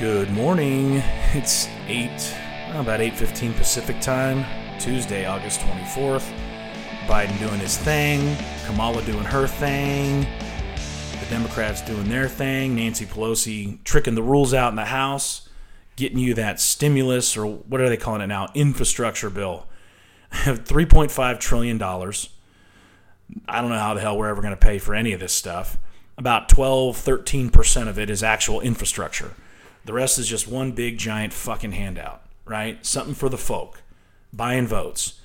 Good morning. It's 8, about 8:15 Pacific time, Tuesday, August 24th. Biden doing his thing, Kamala doing her thing, the Democrats doing their thing, Nancy Pelosi tricking the rules out in the House, getting you that stimulus or what are they calling it now? Infrastructure bill. 3.5 trillion dollars. I don't know how the hell we're ever going to pay for any of this stuff. About 12, 13% of it is actual infrastructure. The rest is just one big giant fucking handout, right? Something for the folk, buying votes.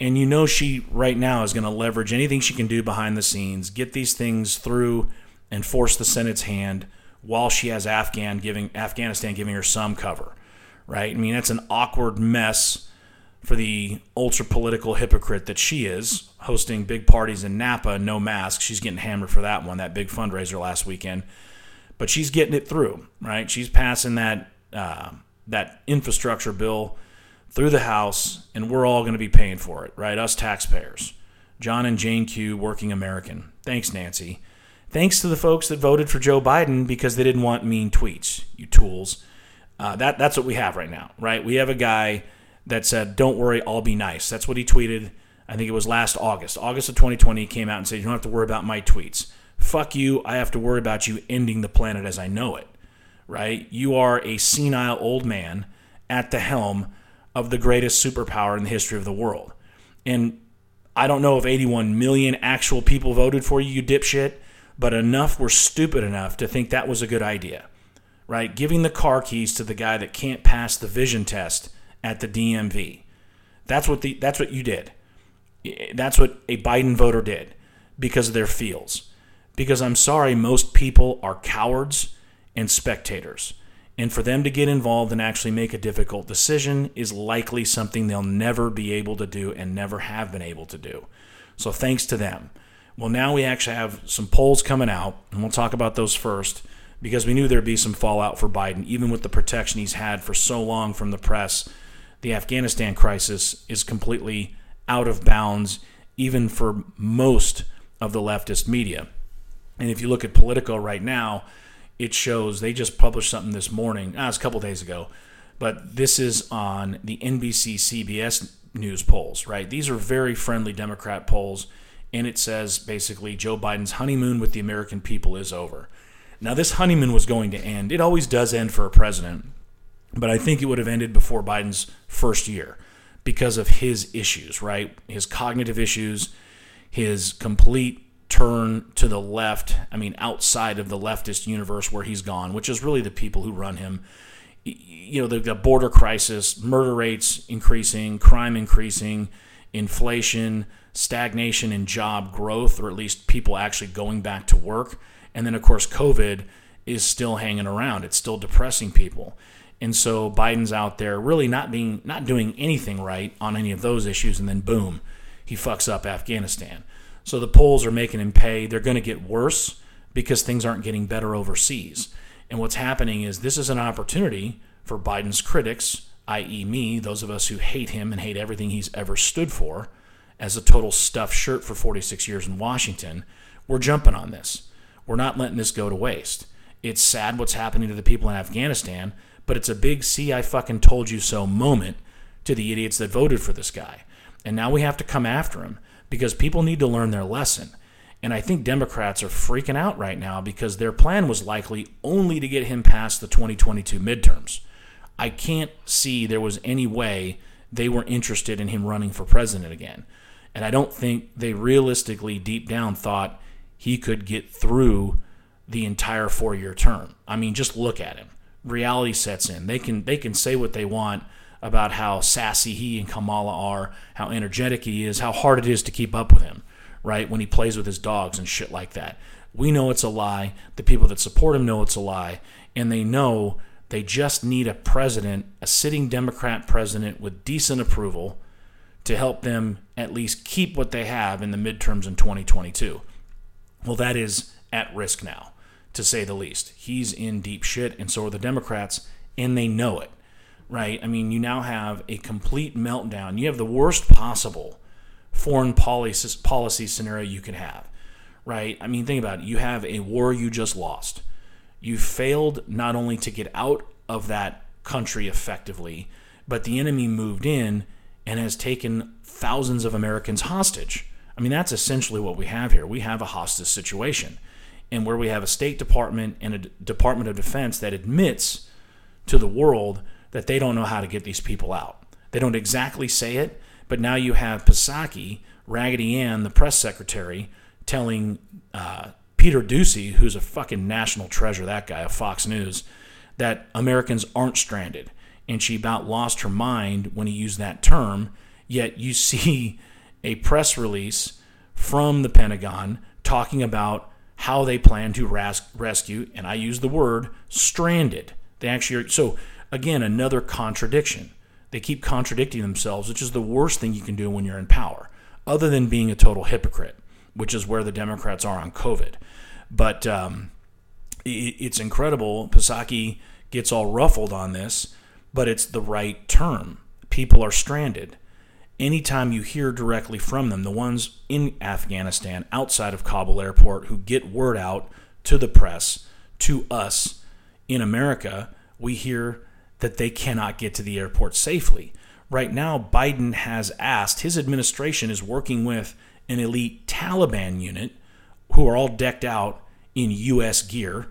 And you know she right now is going to leverage anything she can do behind the scenes, get these things through and force the Senate's hand while she has Afghan giving Afghanistan giving her some cover, right? I mean, that's an awkward mess for the ultra political hypocrite that she is, hosting big parties in Napa, no mask. She's getting hammered for that one, that big fundraiser last weekend but she's getting it through, right? She's passing that uh, that infrastructure bill through the House, and we're all going to be paying for it, right? Us taxpayers. John and Jane Q, working American. Thanks, Nancy. Thanks to the folks that voted for Joe Biden because they didn't want mean tweets, you tools. Uh, that that's what we have right now, right? We have a guy that said, "Don't worry, I'll be nice." That's what he tweeted. I think it was last August, August of 2020. He came out and said, "You don't have to worry about my tweets." Fuck you, I have to worry about you ending the planet as I know it, right? You are a senile old man at the helm of the greatest superpower in the history of the world. And I don't know if 81 million actual people voted for you, you dipshit, but enough were stupid enough to think that was a good idea, right? Giving the car keys to the guy that can't pass the vision test at the DMV. That's what the that's what you did. That's what a Biden voter did because of their feels because I'm sorry, most people are cowards and spectators. And for them to get involved and actually make a difficult decision is likely something they'll never be able to do and never have been able to do. So thanks to them. Well, now we actually have some polls coming out, and we'll talk about those first because we knew there'd be some fallout for Biden, even with the protection he's had for so long from the press. The Afghanistan crisis is completely out of bounds, even for most of the leftist media. And if you look at Politico right now, it shows they just published something this morning, ah, it's a couple days ago, but this is on the NBC CBS news polls, right? These are very friendly Democrat polls, and it says basically Joe Biden's honeymoon with the American people is over. Now, this honeymoon was going to end. It always does end for a president, but I think it would have ended before Biden's first year because of his issues, right? His cognitive issues, his complete turn to the left, I mean, outside of the leftist universe where he's gone, which is really the people who run him. You know, the, border crisis, murder rates increasing, crime increasing, inflation, stagnation in job growth, or at least people actually going back to work. And then, of course, COVID is still hanging around. It's still depressing people. And so Biden's out there really not being not doing anything right on any of those issues, and then boom, he fucks up Afghanistan. So the polls are making him pay. They're going to get worse because things aren't getting better overseas. And what's happening is this is an opportunity for Biden's critics, i.e., me, those of us who hate him and hate everything he's ever stood for, as a total stuffed shirt for 46 years in Washington. We're jumping on this. We're not letting this go to waste. It's sad what's happening to the people in Afghanistan, but it's a big see I fucking told you so moment to the idiots that voted for this guy. And now we have to come after him because people need to learn their lesson. And I think Democrats are freaking out right now because their plan was likely only to get him past the 2022 midterms. I can't see there was any way they were interested in him running for president again. And I don't think they realistically, deep down, thought he could get through the entire four year term. I mean, just look at him. Reality sets in. They can they can say what they want about how sassy he and Kamala are, how energetic he is, how hard it is to keep up with him, right? When he plays with his dogs and shit like that. We know it's a lie. The people that support him know it's a lie. And they know they just need a president, a sitting Democrat president with decent approval to help them at least keep what they have in the midterms in 2022. Well, that is at risk now, to say the least. He's in deep shit, and so are the Democrats, and they know it right? I mean, you now have a complete meltdown. You have the worst possible foreign policy, policy scenario you can have, right? I mean, think about it. You have a war you just lost. You failed not only to get out of that country effectively, but the enemy moved in and has taken thousands of Americans hostage. I mean, that's essentially what we have here. We have a hostage situation, and where we have a State Department and a Department of Defense that admits to the world that they don't know how to get these people out. They don't exactly say it, but now you have Psaki, Raggedy Ann, the press secretary, telling uh, Peter Doocy, who's a fucking national treasure, that guy of Fox News, that Americans aren't stranded. And she about lost her mind when he used that term. Yet you see a press release from the Pentagon talking about how they plan to ras- rescue, and I use the word stranded. They actually are, so again, another contradiction. They keep contradicting themselves, which is the worst thing you can do when you're in power, other than being a total hypocrite, which is where the Democrats are on COVID. But um, it, it's incredible. Psaki gets all ruffled on this, but it's the right term. People are stranded. Anytime you hear directly from them, the ones in Afghanistan outside of Kabul airport who get word out to the press, to us in America, we hear that they cannot get to the airport safely. Right now, Biden has asked, his administration is working with an elite Taliban unit who are all decked out in U.S. gear.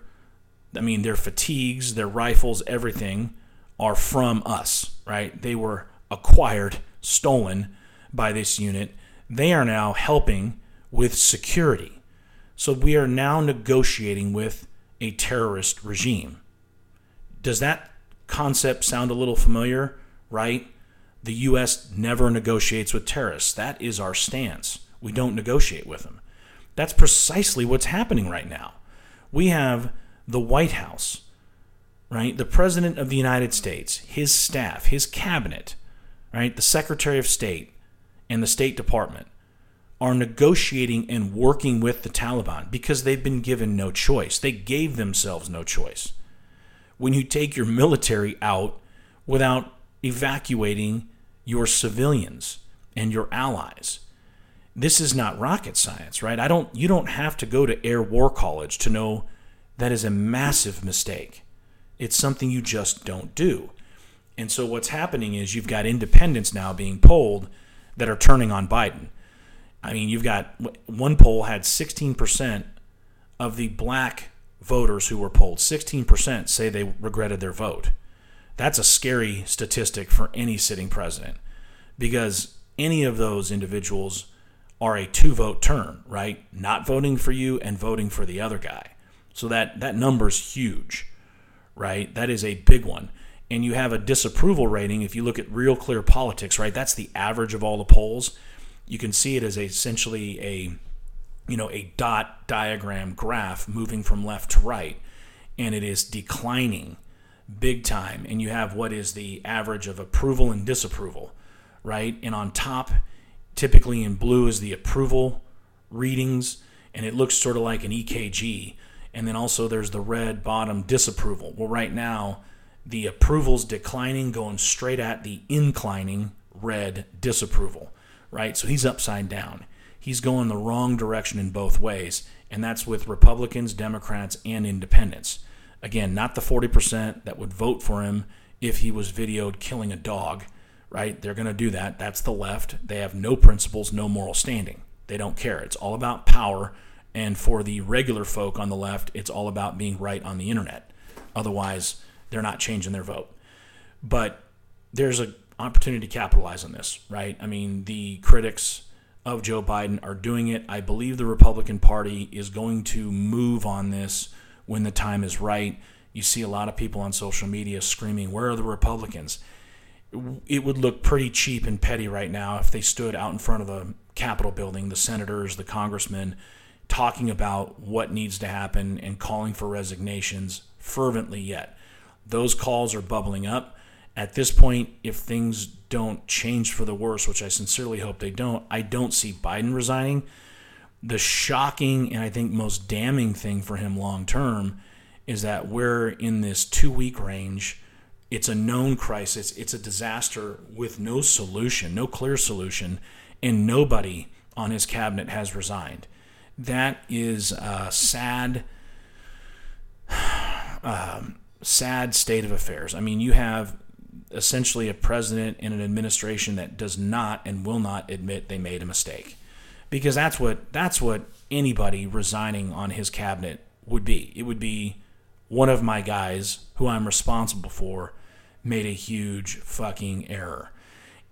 I mean, their fatigues, their rifles, everything are from us, right? They were acquired, stolen by this unit. They are now helping with security. So we are now negotiating with a terrorist regime. Does that concept sound a little familiar? Right? The U.S. never negotiates with terrorists. That is our stance. We don't negotiate with them. That's precisely what's happening right now. We have the White House, right? The President of the United States, his staff, his cabinet, right? The Secretary of State and the State Department are negotiating and working with the Taliban because they've been given no choice. They gave themselves no choice. When you take your military out without evacuating your civilians and your allies, this is not rocket science, right? I don't you don't have to go to Air War College to know that is a massive mistake. It's something you just don't do. And so what's happening is you've got independents now being polled that are turning on Biden. I mean, you've got one poll had 16% of the black voters who were polled, 16% say they regretted their vote. That's a scary statistic for any sitting president because any of those individuals are a two vote turn, right? Not voting for you and voting for the other guy. So that that number's huge, right? That is a big one. And you have a disapproval rating if you look at real clear politics, right? That's the average of all the polls. You can see it as essentially a you know, a dot diagram graph moving from left to right and it is declining big time and you have what is the average of approval and disapproval, right? And on top Typically in blue is the approval readings, and it looks sort of like an EKG. And then also there's the red bottom disapproval. Well, right now, the approval's declining, going straight at the inclining red disapproval, right? So he's upside down. He's going the wrong direction in both ways, and that's with Republicans, Democrats, and independents. Again, not the 40% that would vote for him if he was videoed killing a dog right? They're going to do that. That's the left. They have no principles, no moral standing. They don't care. It's all about power. And for the regular folk on the left, it's all about being right on the internet. Otherwise, they're not changing their vote. But there's an opportunity to capitalize on this, right? I mean, the critics of Joe Biden are doing it. I believe the Republican Party is going to move on this when the time is right. You see a lot of people on social media screaming, Where are the Republicans? it would look pretty cheap and petty right now if they stood out in front of the Capitol building, the senators, the congressmen, talking about what needs to happen and calling for resignations fervently yet. Those calls are bubbling up. At this point, if things don't change for the worse, which I sincerely hope they don't, I don't see Biden resigning. The shocking and I think most damning thing for him long term is that we're in this two week range it's a known crisis. It's a disaster with no solution, no clear solution, and nobody on his cabinet has resigned. That is a sad um, sad state of affairs. I mean, you have essentially a president and an administration that does not and will not admit they made a mistake. Because that's what that's what anybody resigning on his cabinet would be. It would be one of my guys who I'm responsible for made a huge fucking error.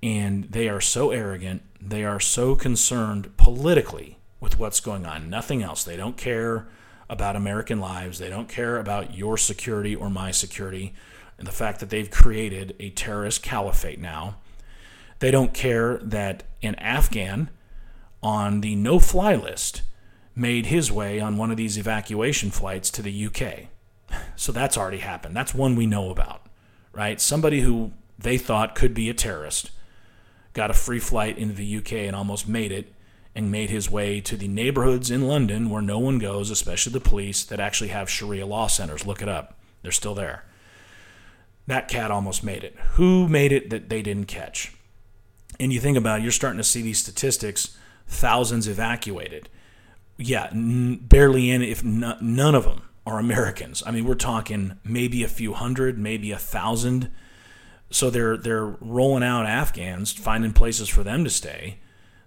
And they are so arrogant, they are so concerned politically with what's going on, nothing else. They don't care about American lives, they don't care about your security or my security and the fact that they've created a terrorist caliphate now. They don't care that an Afghan on the no fly list made his way on one of these evacuation flights to the UK. So that's already happened. That's one we know about, right? Somebody who they thought could be a terrorist got a free flight into the UK and almost made it and made his way to the neighborhoods in London where no one goes, especially the police, that actually have Sharia law centers. Look it up. They're still there. That cat almost made it. Who made it that they didn't catch? And you think about it, you're starting to see these statistics thousands evacuated. Yeah, n- barely any, if n- none of them are Americans. I mean, we're talking maybe a few hundred, maybe a thousand. So they're they're rolling out Afghans, finding places for them to stay.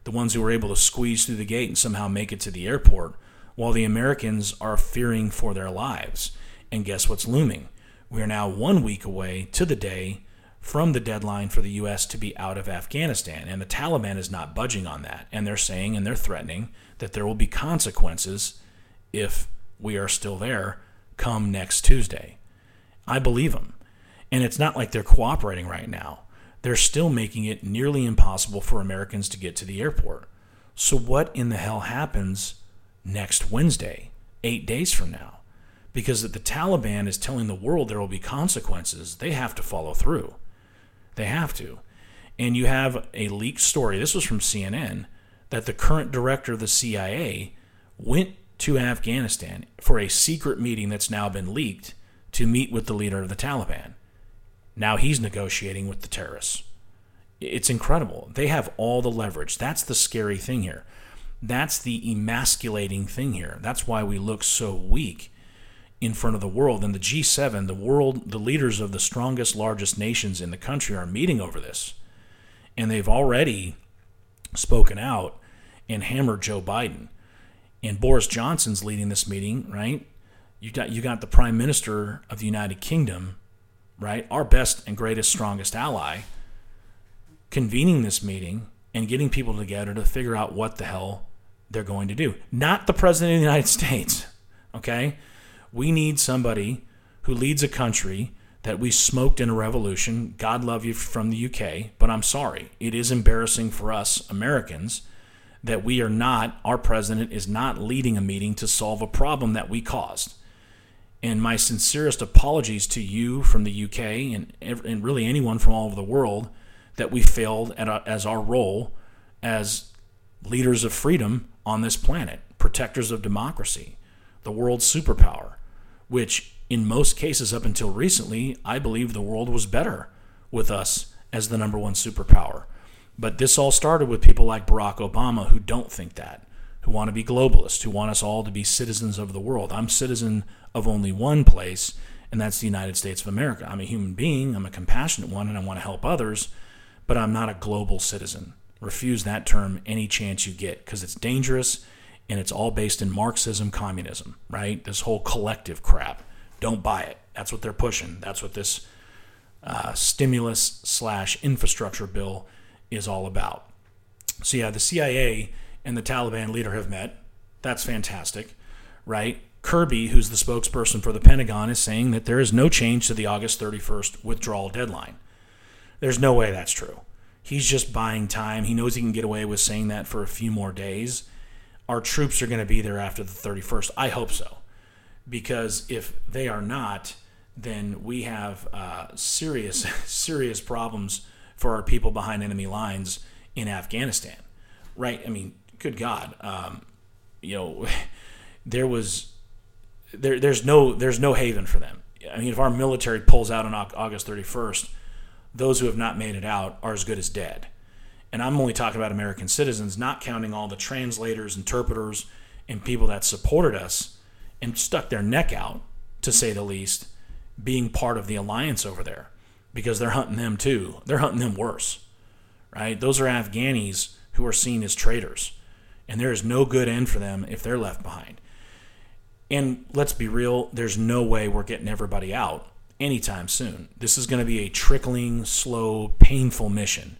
The ones who were able to squeeze through the gate and somehow make it to the airport, while the Americans are fearing for their lives. And guess what's looming? We are now one week away to the day from the deadline for the U.S. to be out of Afghanistan. And the Taliban is not budging on that. And they're saying and they're threatening that there will be consequences if we are still there come next Tuesday. I believe them. And it's not like they're cooperating right now. They're still making it nearly impossible for Americans to get to the airport. So, what in the hell happens next Wednesday, eight days from now? Because the Taliban is telling the world there will be consequences, they have to follow through. They have to. And you have a leaked story, this was from CNN, that the current director of the CIA went to Afghanistan for a secret meeting that's now been leaked to meet with the leader of the Taliban. Now he's negotiating with the terrorists. It's incredible. They have all the leverage. That's the scary thing here. That's the emasculating thing here. That's why we look so weak in front of the world. And the G7, the world, the leaders of the strongest, largest nations in the country are meeting over this. And they've already spoken out and hammered Joe Biden. And Boris Johnson's leading this meeting, right? You got you got the Prime Minister of the United Kingdom, right? Our best and greatest, strongest ally, convening this meeting and getting people together to figure out what the hell they're going to do. Not the President of the United States, okay? We need somebody who leads a country that we smoked in a revolution. God love you from the UK, but I'm sorry. It is embarrassing for us Americans that we are not, our president is not leading a meeting to solve a problem that we caused. And my sincerest apologies to you from the UK and, and really anyone from all over the world that we failed at a, as our role as leaders of freedom on this planet, protectors of democracy, the world's superpower which in most cases up until recently, I believe the world was better with us as the number one superpower. But this all started with people like Barack Obama who don't think that, who want to be globalists, who want us all to be citizens of the world. I'm citizen of only one place, and that's the United States of America. I'm a human being, I'm a compassionate one, and I want to help others, but I'm not a global citizen. Refuse that term any chance you get because it's dangerous and it's all based in Marxism, communism, right? This whole collective crap. Don't buy it. That's what they're pushing. That's what this uh, stimulus slash infrastructure bill is all about. So yeah, the CIA and the Taliban leader have met. That's fantastic, right? Kirby, who's the spokesperson for the Pentagon, is saying that there is no change to the August 31st withdrawal deadline. There's no way that's true. He's just buying time. He knows he can get away with saying that for a few more days our troops are going to be there after the 31st. I hope so. Because if they are not, then we have uh, serious, serious problems for our people behind enemy lines in Afghanistan. Right? I mean, good God. Um, you know, there was. There, there's no there's no haven for them. I mean, if our military pulls out on August 31st, those who have not made it out are as good as dead and I'm only talking about American citizens, not counting all the translators, interpreters, and people that supported us and stuck their neck out, to say the least, being part of the alliance over there because they're hunting them too. They're hunting them worse, right? Those are Afghanis who are seen as traitors, and there is no good end for them if they're left behind. And let's be real, there's no way we're getting everybody out anytime soon. This is going to be a trickling, slow, painful mission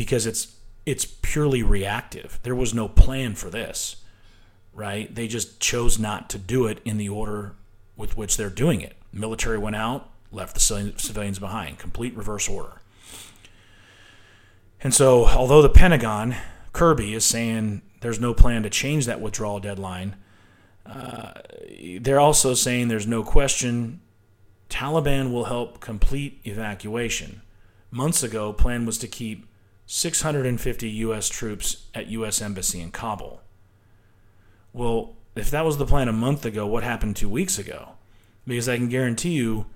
because it's it's purely reactive. There was no plan for this, right? They just chose not to do it in the order with which they're doing it. Military went out, left the civilians behind, complete reverse order. And so, although the Pentagon, Kirby, is saying there's no plan to change that withdrawal deadline, uh, they're also saying there's no question Taliban will help complete evacuation. Months ago, plan was to keep 650 U.S. troops at U.S. Embassy in Kabul. Well, if that was the plan a month ago, what happened two weeks ago? Because I can guarantee you,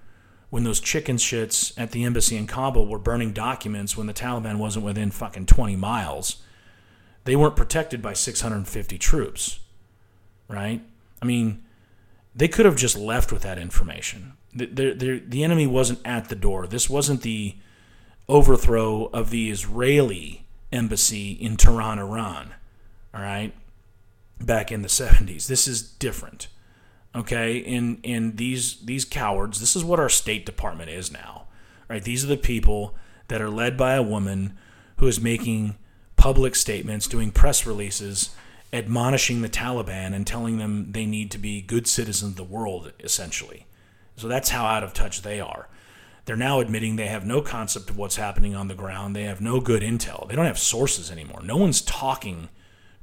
when those chicken shits at the embassy in Kabul were burning documents when the Taliban wasn't within fucking 20 miles, they weren't protected by 650 troops, right? I mean, they could have just left with that information. The, the, the enemy wasn't at the door. This wasn't the overthrow of the Israeli embassy in Tehran, Iran, all right, back in the 70s. This is different. Okay, and and these these cowards, this is what our State Department is now. Right? These are the people that are led by a woman who is making public statements, doing press releases, admonishing the Taliban and telling them they need to be good citizens of the world, essentially. So that's how out of touch they are. They're now admitting they have no concept of what's happening on the ground. They have no good intel. They don't have sources anymore. No one's talking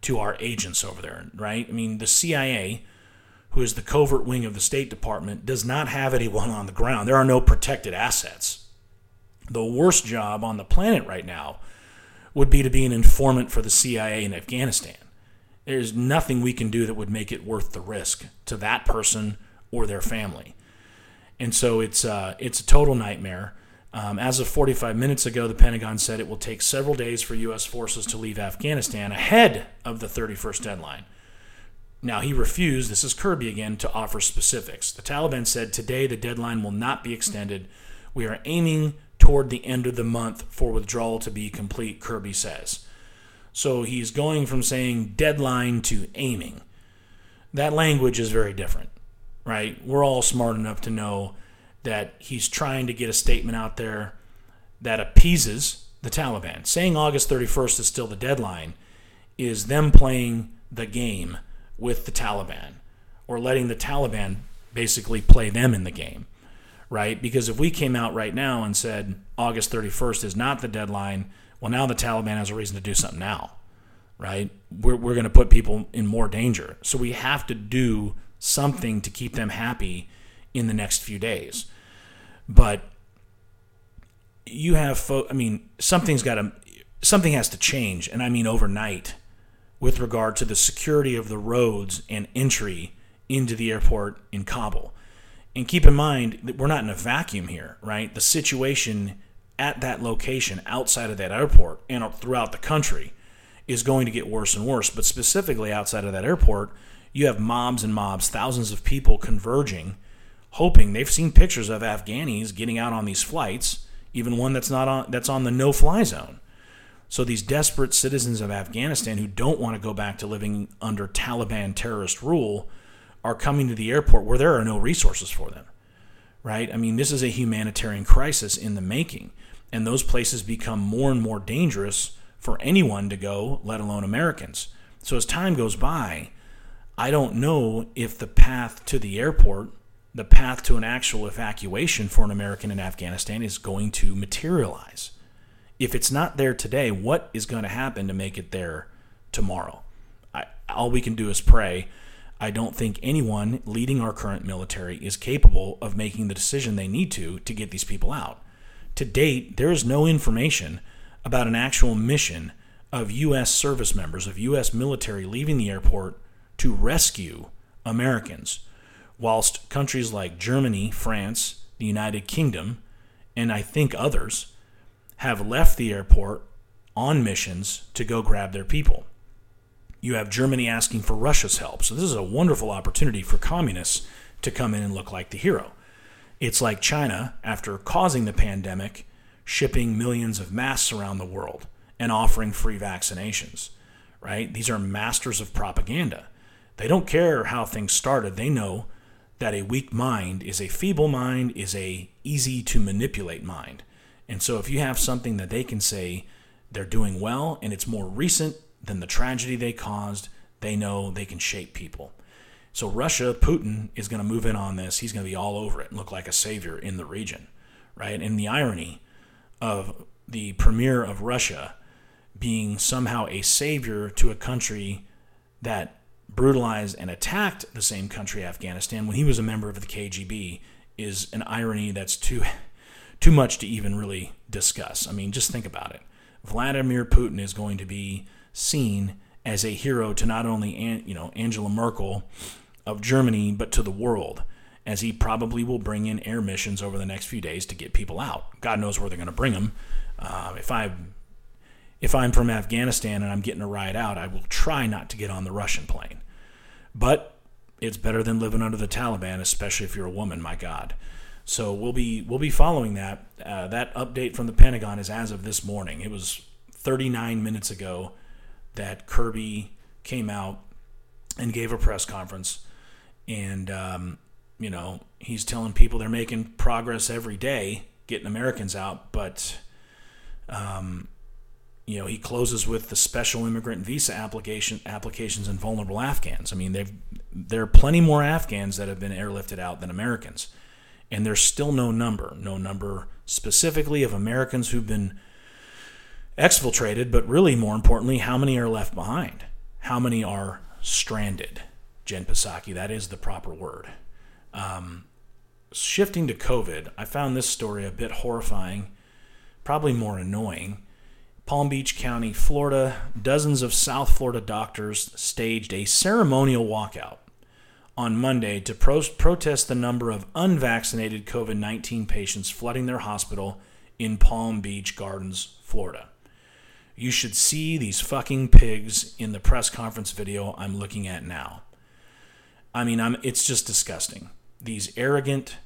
to our agents over there, right? I mean, the CIA, who is the covert wing of the State Department, does not have anyone on the ground. There are no protected assets. The worst job on the planet right now would be to be an informant for the CIA in Afghanistan. There's nothing we can do that would make it worth the risk to that person or their family. And so it's uh, it's a total nightmare. Um, as of 45 minutes ago, the Pentagon said it will take several days for U.S. forces to leave Afghanistan ahead of the 31st deadline. Now, he refused, this is Kirby again, to offer specifics. The Taliban said today the deadline will not be extended. We are aiming toward the end of the month for withdrawal to be complete, Kirby says. So he's going from saying deadline to aiming. That language is very different right? We're all smart enough to know that he's trying to get a statement out there that appeases the Taliban. Saying August 31st is still the deadline is them playing the game with the Taliban or letting the Taliban basically play them in the game, right? Because if we came out right now and said August 31st is not the deadline, well, now the Taliban has a reason to do something now, right? We're, we're going to put people in more danger. So we have to do something to keep them happy in the next few days. But you have, I mean, something's got to, something has to change, and I mean overnight, with regard to the security of the roads and entry into the airport in Kabul. And keep in mind that we're not in a vacuum here, right? The situation at that location outside of that airport and throughout the country is going to get worse and worse. But specifically outside of that airport, you have mobs and mobs, thousands of people converging, hoping they've seen pictures of Afghanis getting out on these flights, even one that's not on that's on the no-fly zone. So these desperate citizens of Afghanistan who don't want to go back to living under Taliban terrorist rule are coming to the airport where there are no resources for them. Right? I mean, this is a humanitarian crisis in the making, and those places become more and more dangerous for anyone to go, let alone Americans. So as time goes by, I don't know if the path to the airport, the path to an actual evacuation for an American in Afghanistan is going to materialize. If it's not there today, what is going to happen to make it there tomorrow? I, all we can do is pray. I don't think anyone leading our current military is capable of making the decision they need to to get these people out. To date, there is no information about an actual mission of U.S. service members, of U.S. military leaving the airport to rescue Americans, whilst countries like Germany, France, the United Kingdom, and I think others have left the airport on missions to go grab their people. You have Germany asking for Russia's help. So, this is a wonderful opportunity for communists to come in and look like the hero. It's like China, after causing the pandemic, shipping millions of masks around the world and offering free vaccinations, right? These are masters of propaganda. They don't care how things started. They know that a weak mind is a feeble mind, is a easy to manipulate mind. And so if you have something that they can say they're doing well and it's more recent than the tragedy they caused, they know they can shape people. So Russia, Putin is going to move in on this. He's going to be all over it and look like a savior in the region, right? And the irony of the premier of Russia being somehow a savior to a country that brutalized and attacked the same country, Afghanistan, when he was a member of the KGB, is an irony that's too too much to even really discuss. I mean, just think about it. Vladimir Putin is going to be seen as a hero to not only you know Angela Merkel of Germany, but to the world, as he probably will bring in air missions over the next few days to get people out. God knows where they're going to bring them. Uh, if I if I'm from Afghanistan and I'm getting a ride out, I will try not to get on the Russian plane. But it's better than living under the Taliban, especially if you're a woman. My God. So we'll be we'll be following that. Uh, that update from the Pentagon is as of this morning. It was 39 minutes ago that Kirby came out and gave a press conference, and um, you know he's telling people they're making progress every day getting Americans out, but um, you know he closes with the special immigrant visa application applications and vulnerable Afghans. I mean, they've there are plenty more Afghans that have been airlifted out than Americans, and there's still no number, no number specifically of Americans who've been exfiltrated, but really more importantly, how many are left behind? How many are stranded? Jen Psaki, that is the proper word. Um, shifting to COVID, I found this story a bit horrifying, probably more annoying. Palm Beach County, Florida, dozens of South Florida doctors staged a ceremonial walkout on Monday to pro- protest the number of unvaccinated COVID 19 patients flooding their hospital in Palm Beach Gardens, Florida. You should see these fucking pigs in the press conference video I'm looking at now. I mean, I'm, it's just disgusting. These arrogant,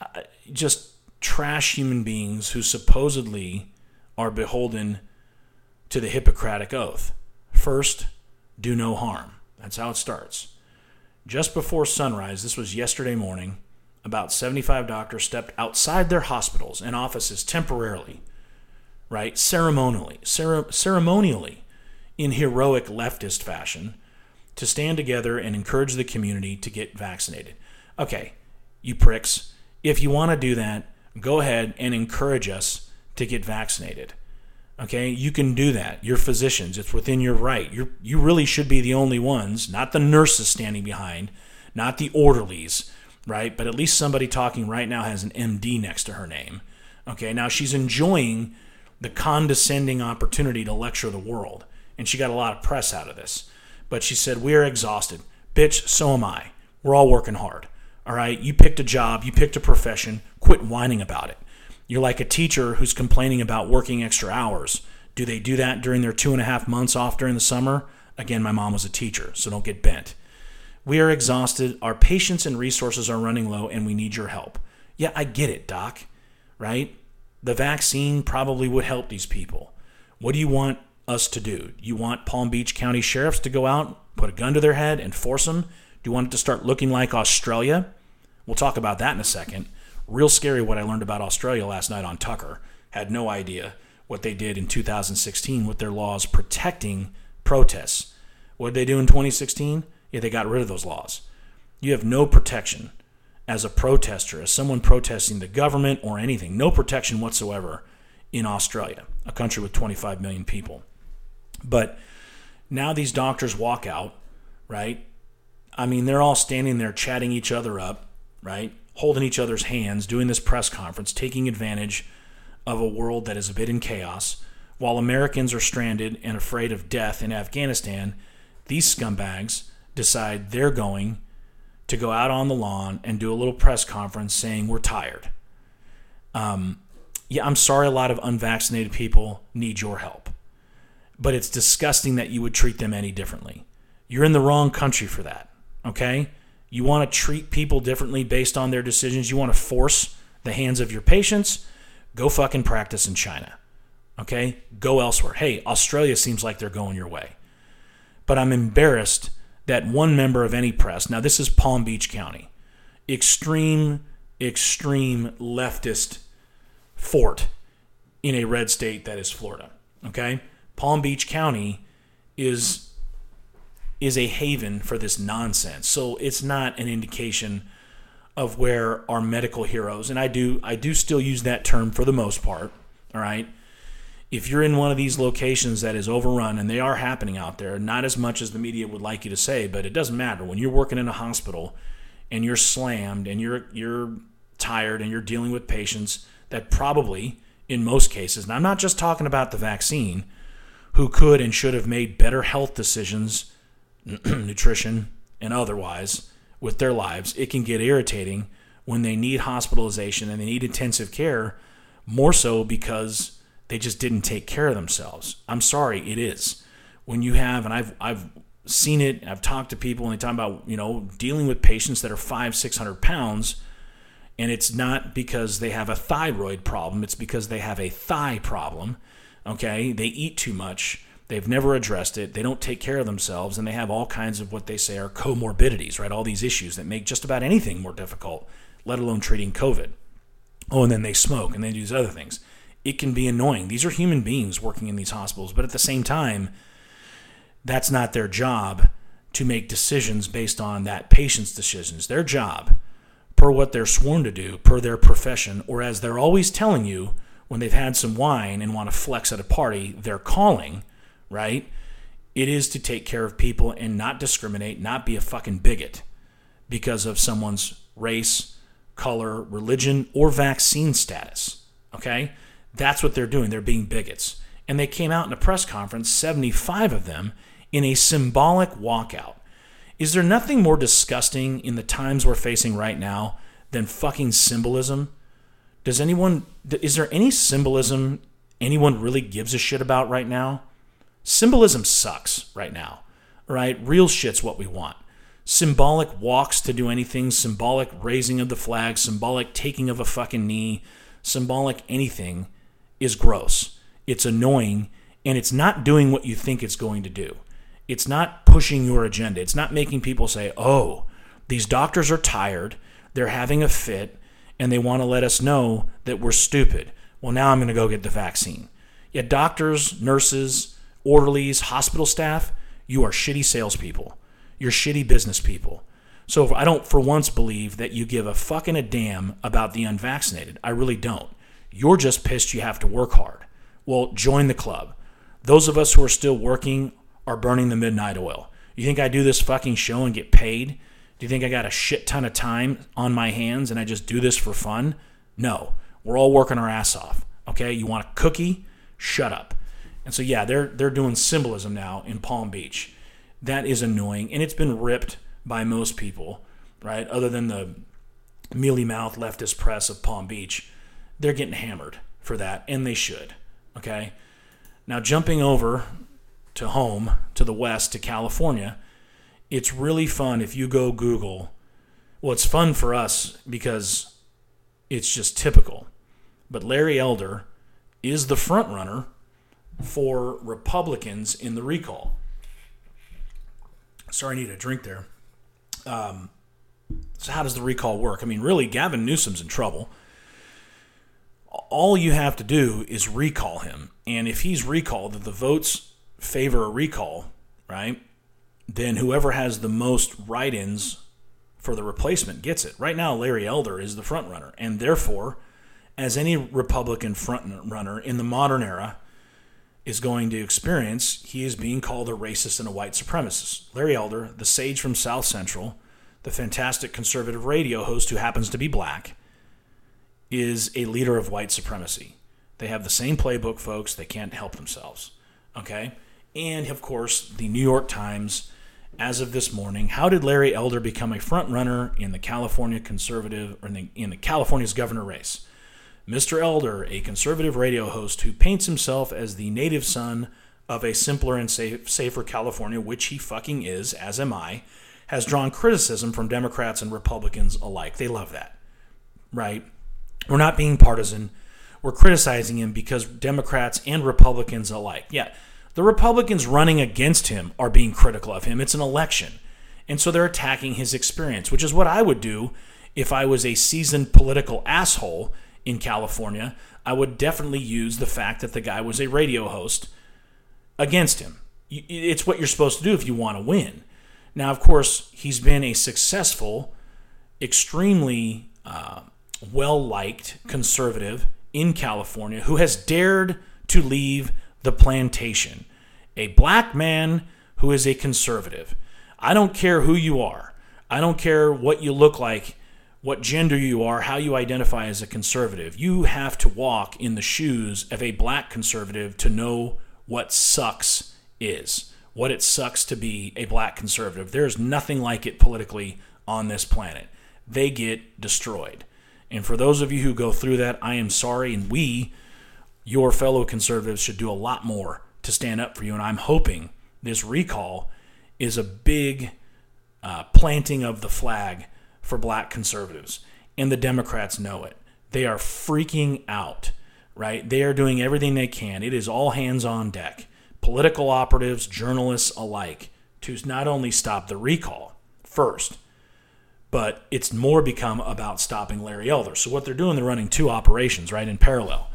uh, just trash human beings who supposedly are beholden to the Hippocratic Oath. First, do no harm. That's how it starts. Just before sunrise, this was yesterday morning, about 75 doctors stepped outside their hospitals and offices temporarily right? Ceremonially, cere- ceremonially, in heroic leftist fashion, to stand together and encourage the community to get vaccinated. Okay, you pricks, if you want to do that, go ahead and encourage us to get vaccinated. Okay, you can do that. You're physicians. It's within your right. You you really should be the only ones, not the nurses standing behind, not the orderlies, right? But at least somebody talking right now has an MD next to her name. Okay, now she's enjoying the condescending opportunity to lecture the world. And she got a lot of press out of this. But she said, We are exhausted. Bitch, so am I. We're all working hard. All right? You picked a job, you picked a profession. Quit whining about it. You're like a teacher who's complaining about working extra hours. Do they do that during their two and a half months off during the summer? Again, my mom was a teacher, so don't get bent. We are exhausted. Our patience and resources are running low, and we need your help. Yeah, I get it, Doc, right? the vaccine probably would help these people. What do you want us to do? You want Palm Beach County sheriffs to go out, put a gun to their head, and force them? Do you want it to start looking like Australia? We'll talk about that in a second. Real scary what I learned about Australia last night on Tucker. Had no idea what they did in 2016 with their laws protecting protests. What did they do in 2016? Yeah, they got rid of those laws. You have no protection as a protester, as someone protesting the government or anything. No protection whatsoever in Australia, a country with 25 million people. But now these doctors walk out, right? I mean, they're all standing there chatting each other up, right? Holding each other's hands, doing this press conference, taking advantage of a world that is a bit in chaos. While Americans are stranded and afraid of death in Afghanistan, these scumbags decide they're going to go out on the lawn and do a little press conference saying we're tired. Um, yeah, I'm sorry a lot of unvaccinated people need your help, but it's disgusting that you would treat them any differently. You're in the wrong country for that, okay? You want to treat people differently based on their decisions. You want to force the hands of your patients. Go fucking practice in China. Okay? Go elsewhere. Hey, Australia seems like they're going your way. But I'm embarrassed that one member of any press, now this is Palm Beach County, extreme, extreme leftist fort in a red state that is Florida. Okay? Palm Beach County is is a haven for this nonsense. So it's not an indication of where our medical heroes and I do I do still use that term for the most part, all right? If you're in one of these locations that is overrun and they are happening out there, not as much as the media would like you to say, but it doesn't matter. When you're working in a hospital and you're slammed and you're you're tired and you're dealing with patients that probably in most cases, and I'm not just talking about the vaccine, who could and should have made better health decisions nutrition, and otherwise with their lives, it can get irritating when they need hospitalization and they need intensive care, more so because they just didn't take care of themselves. I'm sorry, it is. When you have, and I've, I've seen it, I've talked to people and they talk about, you know, dealing with patients that are five, 600 pounds, and it's not because they have a thyroid problem, it's because they have a thigh problem. Okay. They eat too much They've never addressed it. They don't take care of themselves, and they have all kinds of what they say are comorbidities, right? All these issues that make just about anything more difficult, let alone treating COVID. Oh, and then they smoke and they do these other things. It can be annoying. These are human beings working in these hospitals, but at the same time, that's not their job to make decisions based on that patient's decisions. Their job, per what they're sworn to do, per their profession, or as they're always telling you when they've had some wine and want to flex at a party, their calling right? It is to take care of people and not discriminate, not be a fucking bigot because of someone's race, color, religion, or vaccine status. Okay? That's what they're doing. They're being bigots. And they came out in a press conference, 75 of them, in a symbolic walkout. Is there nothing more disgusting in the times we're facing right now than fucking symbolism? Does anyone, is there any symbolism anyone really gives a shit about right now? Symbolism sucks right now, right? Real shit's what we want. Symbolic walks to do anything, symbolic raising of the flag, symbolic taking of a fucking knee, symbolic anything is gross. It's annoying, and it's not doing what you think it's going to do. It's not pushing your agenda. It's not making people say, oh, these doctors are tired, they're having a fit, and they want to let us know that we're stupid. Well, now I'm going to go get the vaccine. Yet doctors, nurses, orderlies, hospital staff, you are shitty salespeople. You're shitty business people. So I don't for once believe that you give a fucking a damn about the unvaccinated. I really don't. You're just pissed you have to work hard. Well, join the club. Those of us who are still working are burning the midnight oil. You think I do this fucking show and get paid? Do you think I got a shit ton of time on my hands and I just do this for fun? No. We're all working our ass off. Okay? You want a cookie? Shut up. And so yeah, they're they're doing symbolism now in Palm Beach. That is annoying, and it's been ripped by most people, right? Other than the mealy mouth leftist press of Palm Beach, they're getting hammered for that, and they should. Okay. Now jumping over to home to the west to California, it's really fun if you go Google. Well, it's fun for us because it's just typical. But Larry Elder is the front runner for Republicans in the recall. Sorry, I need a drink there. Um, so, how does the recall work? I mean, really, Gavin Newsom's in trouble. All you have to do is recall him. And if he's recalled, the votes favor a recall, right, then whoever has the most write ins for the replacement gets it. Right now, Larry Elder is the front runner. And therefore, as any Republican front runner in the modern era, is going to experience, he is being called a racist and a white supremacist. Larry Elder, the sage from South Central, the fantastic conservative radio host who happens to be black, is a leader of white supremacy. They have the same playbook, folks. They can't help themselves. Okay? And of course, the New York Times, as of this morning, how did Larry Elder become a front runner in the California conservative or in, the, in the California's governor race? Mr. Elder, a conservative radio host who paints himself as the native son of a simpler and safe, safer California, which he fucking is, as am I, has drawn criticism from Democrats and Republicans alike. They love that, right? We're not being partisan. We're criticizing him because Democrats and Republicans alike. Yeah, the Republicans running against him are being critical of him. It's an election. And so they're attacking his experience, which is what I would do if I was a seasoned political asshole in California. I would definitely use the fact that the guy was a radio host against him. It's what you're supposed to do if you want to win. Now, of course, he's been a successful, extremely uh, well liked conservative in California who has dared to leave the plantation. A black man who is a conservative. I don't care who you are, I don't care what you look like, what gender you are, how you identify as a conservative. You have to walk in the shoes of a black conservative to know what sucks is, what it sucks to be a black conservative. There's nothing like it politically on this planet. They get destroyed. And for those of you who go through that, I am sorry. And we, your fellow conservatives, should do a lot more to stand up for you. And I'm hoping this recall is a big uh, planting of the flag for black conservatives. And the Democrats know it. They are freaking out, right? They are doing everything they can. It is all hands on deck, political operatives, journalists alike, to not only stop the recall first, but it's more become about stopping Larry Elder. So what they're doing, they're running two operations right in parallel.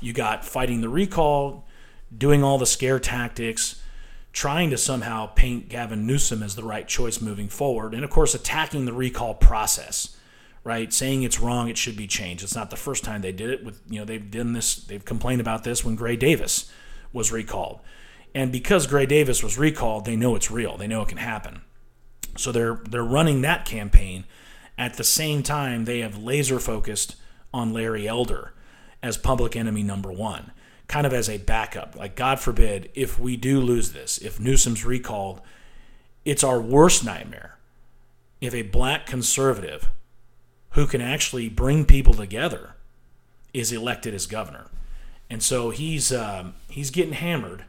You got fighting the recall, doing all the scare tactics, trying to somehow paint Gavin Newsom as the right choice moving forward, and of course attacking the recall process, right? Saying it's wrong, it should be changed. It's not the first time they did it. With you know they've done this, they've complained about this when Gray Davis was recalled, and because Gray Davis was recalled, they know it's real. They know it can happen. So they're they're running that campaign. At the same time, they have laser focused on Larry Elder as public enemy number one, kind of as a backup. Like God forbid, if we do lose this, if Newsom's recalled, it's our worst nightmare. If a black conservative who can actually bring people together is elected as governor, and so he's um, he's getting hammered.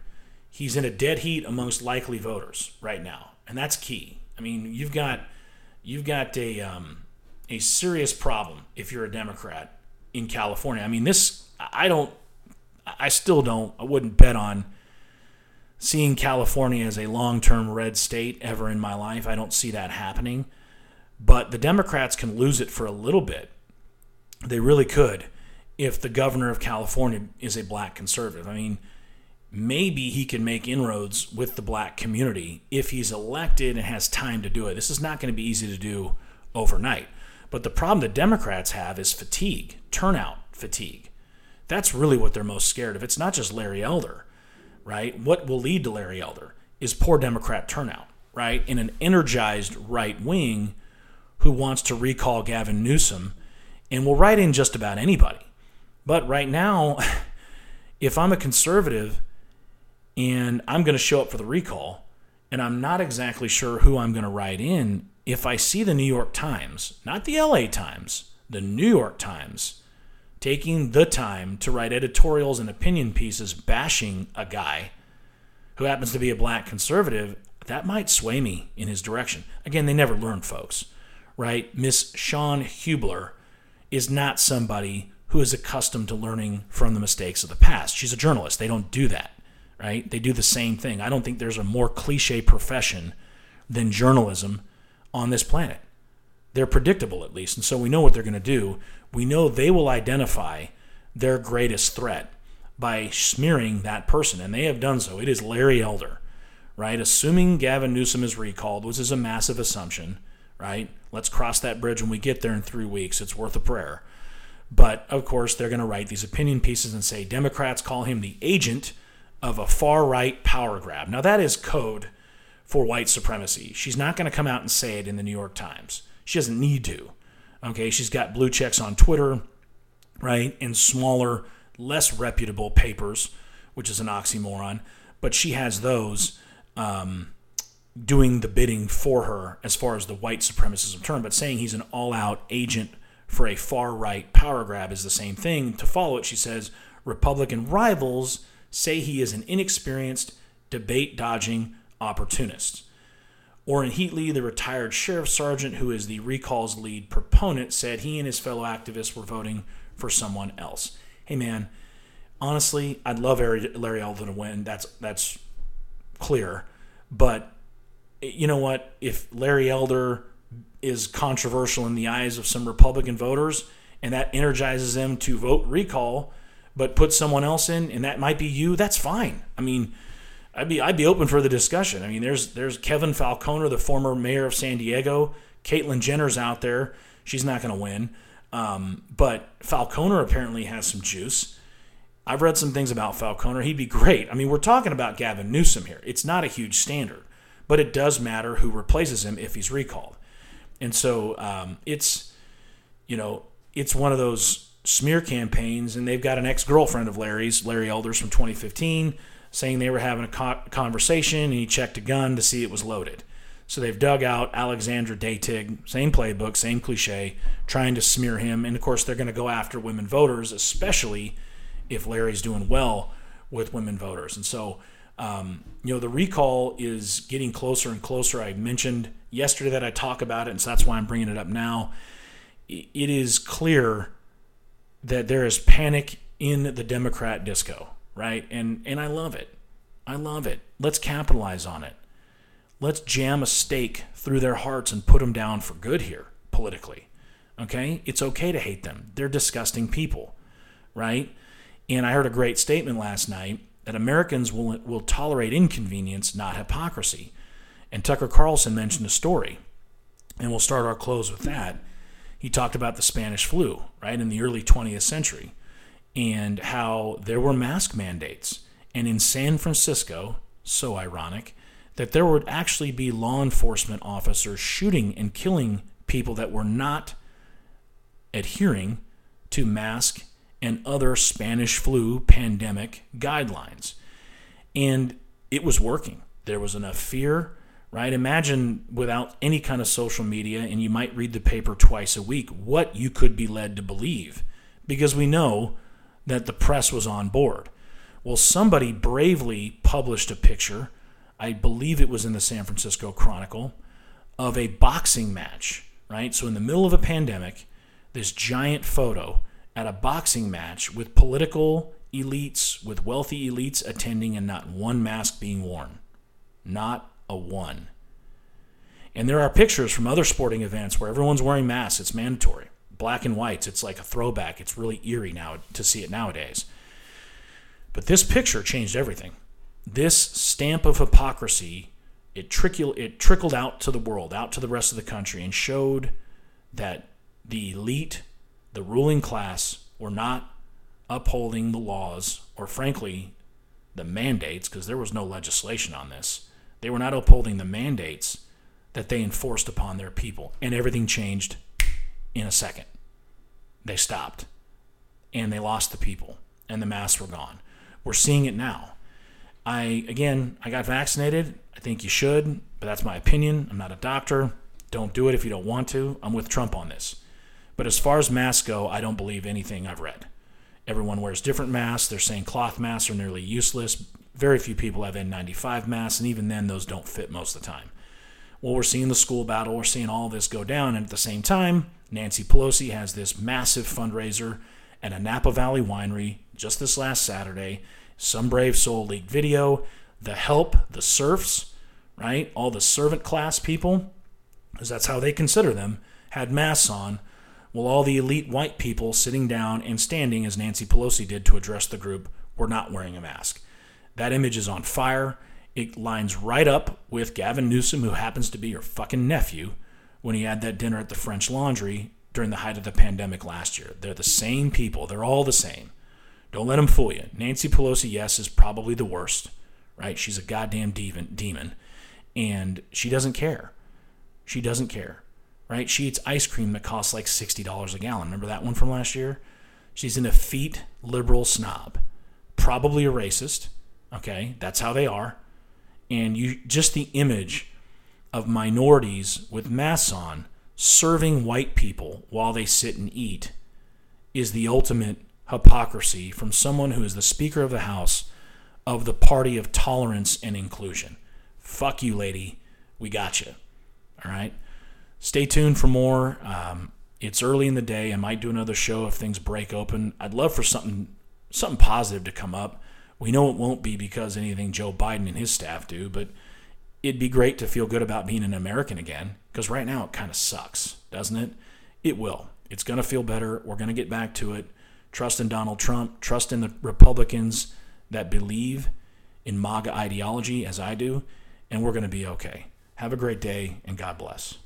He's in a dead heat amongst likely voters right now, and that's key. I mean, you've got you've got a um, a serious problem if you're a Democrat in California. I mean, this I don't, I still don't, I wouldn't bet on seeing California as a long-term red state ever in my life. I don't see that happening. But the Democrats can lose it for a little bit. They really could if the governor of California is a black conservative. I mean, maybe he can make inroads with the black community if he's elected and has time to do it. This is not going to be easy to do overnight. But the problem the Democrats have is fatigue, turnout fatigue. That's really what they're most scared of. It's not just Larry Elder, right? What will lead to Larry Elder is poor Democrat turnout, right? In an energized right wing who wants to recall Gavin Newsom and will write in just about anybody. But right now, if I'm a conservative and I'm going to show up for the recall, and I'm not exactly sure who I'm going to write in. If I see the New York Times, not the LA Times, the New York Times, taking the time to write editorials and opinion pieces bashing a guy who happens to be a black conservative, that might sway me in his direction. Again, they never learn, folks, right? Miss Shawn Hubler is not somebody who is accustomed to learning from the mistakes of the past. She's a journalist. They don't do that right? They do the same thing. I don't think there's a more cliche profession than journalism on this planet. They're predictable, at least. And so we know what they're going to do. We know they will identify their greatest threat by smearing that person. And they have done so. It is Larry Elder, right? Assuming Gavin Newsom is recalled, which is a massive assumption, right? Let's cross that bridge when we get there in three weeks. It's worth a prayer. But of course, they're going to write these opinion pieces and say Democrats call him the agent of a far right power grab. Now, that is code for white supremacy. She's not going to come out and say it in the New York Times. She doesn't need to. Okay, she's got blue checks on Twitter, right, in smaller, less reputable papers, which is an oxymoron, but she has those um, doing the bidding for her as far as the white supremacism term. But saying he's an all out agent for a far right power grab is the same thing. To follow it, she says Republican rivals say he is an inexperienced, debate dodging opportunist. Orrin Heatlie, the retired sheriff sergeant who is the recall's lead proponent, said he and his fellow activists were voting for someone else. Hey, man, honestly, I'd love Larry Elder to win. That's that's clear. But you know what? If Larry Elder is controversial in the eyes of some Republican voters, and that energizes them to vote recall, but put someone else in, and that might be you, that's fine. I mean, I'd be I'd be open for the discussion. I mean, there's there's Kevin Faulconer, the former mayor of San Diego. Caitlyn Jenner's out there. She's not going to win, um, but Faulconer apparently has some juice. I've read some things about Faulconer. He'd be great. I mean, we're talking about Gavin Newsom here. It's not a huge standard, but it does matter who replaces him if he's recalled. And so um, it's, you know, it's one of those smear campaigns, and they've got an ex girlfriend of Larry's, Larry Elders from 2015 saying they were having a conversation and he checked a gun to see it was loaded. So they've dug out Alexandra Datig, same playbook, same cliche, trying to smear him. And of course, they're going to go after women voters, especially if Larry's doing well with women voters. And so, um, you know, the recall is getting closer and closer. I mentioned yesterday that I talk about it, and so that's why I'm bringing it up now. It is clear that there is panic in the Democrat disco right? And and I love it. I love it. Let's capitalize on it. Let's jam a stake through their hearts and put them down for good here politically. Okay? It's okay to hate them. They're disgusting people, right? And I heard a great statement last night that Americans will will tolerate inconvenience, not hypocrisy. And Tucker Carlson mentioned a story. And we'll start our close with that. He talked about the Spanish flu, right, in the early 20th century and how there were mask mandates. And in San Francisco, so ironic, that there would actually be law enforcement officers shooting and killing people that were not adhering to mask and other Spanish flu pandemic guidelines. And it was working. There was enough fear, right? Imagine without any kind of social media, and you might read the paper twice a week, what you could be led to believe. Because we know that the press was on board. Well, somebody bravely published a picture, I believe it was in the San Francisco Chronicle, of a boxing match, right? So, in the middle of a pandemic, this giant photo at a boxing match with political elites, with wealthy elites attending, and not one mask being worn. Not a one. And there are pictures from other sporting events where everyone's wearing masks, it's mandatory black and whites. It's like a throwback. It's really eerie now to see it nowadays. But this picture changed everything. This stamp of hypocrisy, it, trickle, it trickled out to the world, out to the rest of the country, and showed that the elite, the ruling class, were not upholding the laws, or frankly, the mandates, because there was no legislation on this. They were not upholding the mandates that they enforced upon their people. And everything changed in a second they stopped and they lost the people and the masks were gone. We're seeing it now. I again, I got vaccinated. I think you should, but that's my opinion. I'm not a doctor. Don't do it if you don't want to. I'm with Trump on this. But as far as masks go, I don't believe anything I've read. Everyone wears different masks. They're saying cloth masks are nearly useless. Very few people have N95 masks, and even then, those don't fit most of the time. Well, we're seeing the school battle. We're seeing all this go down. And at the same time, Nancy Pelosi has this massive fundraiser at a Napa Valley winery just this last Saturday. Some brave soul leaked video. The help, the serfs, right? All the servant class people, because that's how they consider them, had masks on. While all the elite white people sitting down and standing, as Nancy Pelosi did to address the group, were not wearing a mask. That image is on fire. It lines right up with Gavin Newsom, who happens to be your fucking nephew, when he had that dinner at the French Laundry during the height of the pandemic last year. They're the same people. They're all the same. Don't let them fool you. Nancy Pelosi, yes, is probably the worst, right? She's a goddamn demon, and she doesn't care. She doesn't care, right? She eats ice cream that costs like $60 a gallon. Remember that one from last year? She's an effete liberal snob, probably a racist. Okay, that's how they are. And you just the image of minorities with masks on serving white people while they sit and eat is the ultimate hypocrisy from someone who is the Speaker of the House of the party of tolerance and inclusion. Fuck you, lady. We got you. All right. Stay tuned for more. Um, it's early in the day. I might do another show if things break open. I'd love for something something positive to come up. We know it won't be because anything Joe Biden and his staff do, but it'd be great to feel good about being an American again because right now it kind of sucks, doesn't it? It will. It's going to feel better. We're going to get back to it. Trust in Donald Trump. Trust in the Republicans that believe in MAGA ideology as I do, and we're going to be okay. Have a great day, and God bless.